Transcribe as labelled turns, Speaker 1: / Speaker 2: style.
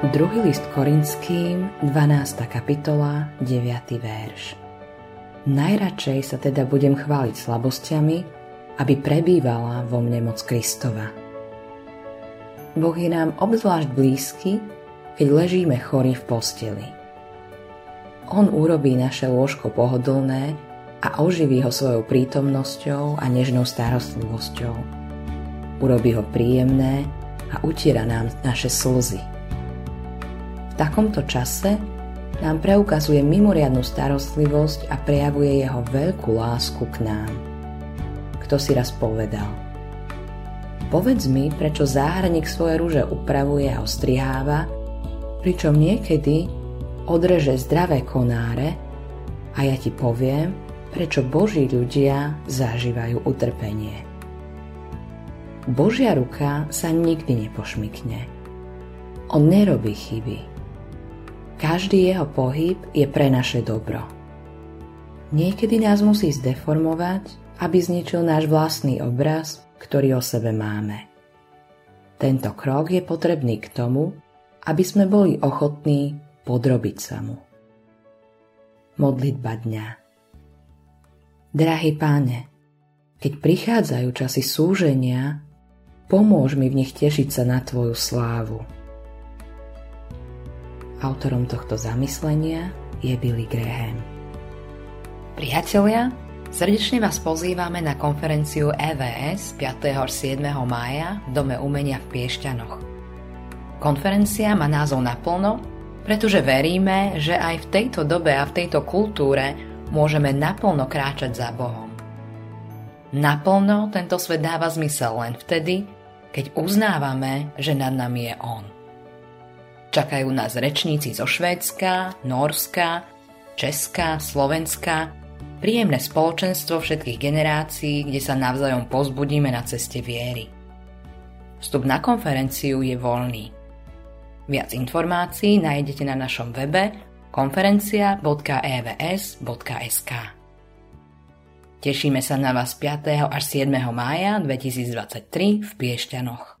Speaker 1: Druhý list Korinským, 12. kapitola, 9. verš. Najradšej sa teda budem chváliť slabostiami, aby prebývala vo mne moc Kristova. Boh je nám obzvlášť blízky, keď ležíme chorí v posteli. On urobí naše lôžko pohodlné a oživí ho svojou prítomnosťou a nežnou starostlivosťou. Urobí ho príjemné a utiera nám naše slzy takomto čase nám preukazuje mimoriadnú starostlivosť a prejavuje jeho veľkú lásku k nám. Kto si raz povedal? Povedz mi, prečo záhradník svoje rúže upravuje a ostriháva, pričom niekedy odreže zdravé konáre a ja ti poviem, prečo Boží ľudia zažívajú utrpenie. Božia ruka sa nikdy nepošmykne. On nerobí chyby každý jeho pohyb je pre naše dobro. Niekedy nás musí zdeformovať, aby zničil náš vlastný obraz, ktorý o sebe máme. Tento krok je potrebný k tomu, aby sme boli ochotní podrobiť sa mu. Modlitba dňa Drahý páne, keď prichádzajú časy súženia, pomôž mi v nich tešiť sa na Tvoju slávu. Autorom tohto zamyslenia je Billy Graham.
Speaker 2: Priatelia, srdečne vás pozývame na konferenciu EVS 5. až 7. mája v Dome umenia v Piešťanoch. Konferencia má názov naplno, pretože veríme, že aj v tejto dobe a v tejto kultúre môžeme naplno kráčať za Bohom. Naplno tento svet dáva zmysel len vtedy, keď uznávame, že nad nami je On. Čakajú nás rečníci zo Švédska, Norska, Česka, Slovenska, príjemné spoločenstvo všetkých generácií, kde sa navzájom pozbudíme na ceste viery. Vstup na konferenciu je voľný. Viac informácií nájdete na našom webe konferencia.evs.sk. Tešíme sa na vás 5. až 7. mája 2023 v Piešťanoch.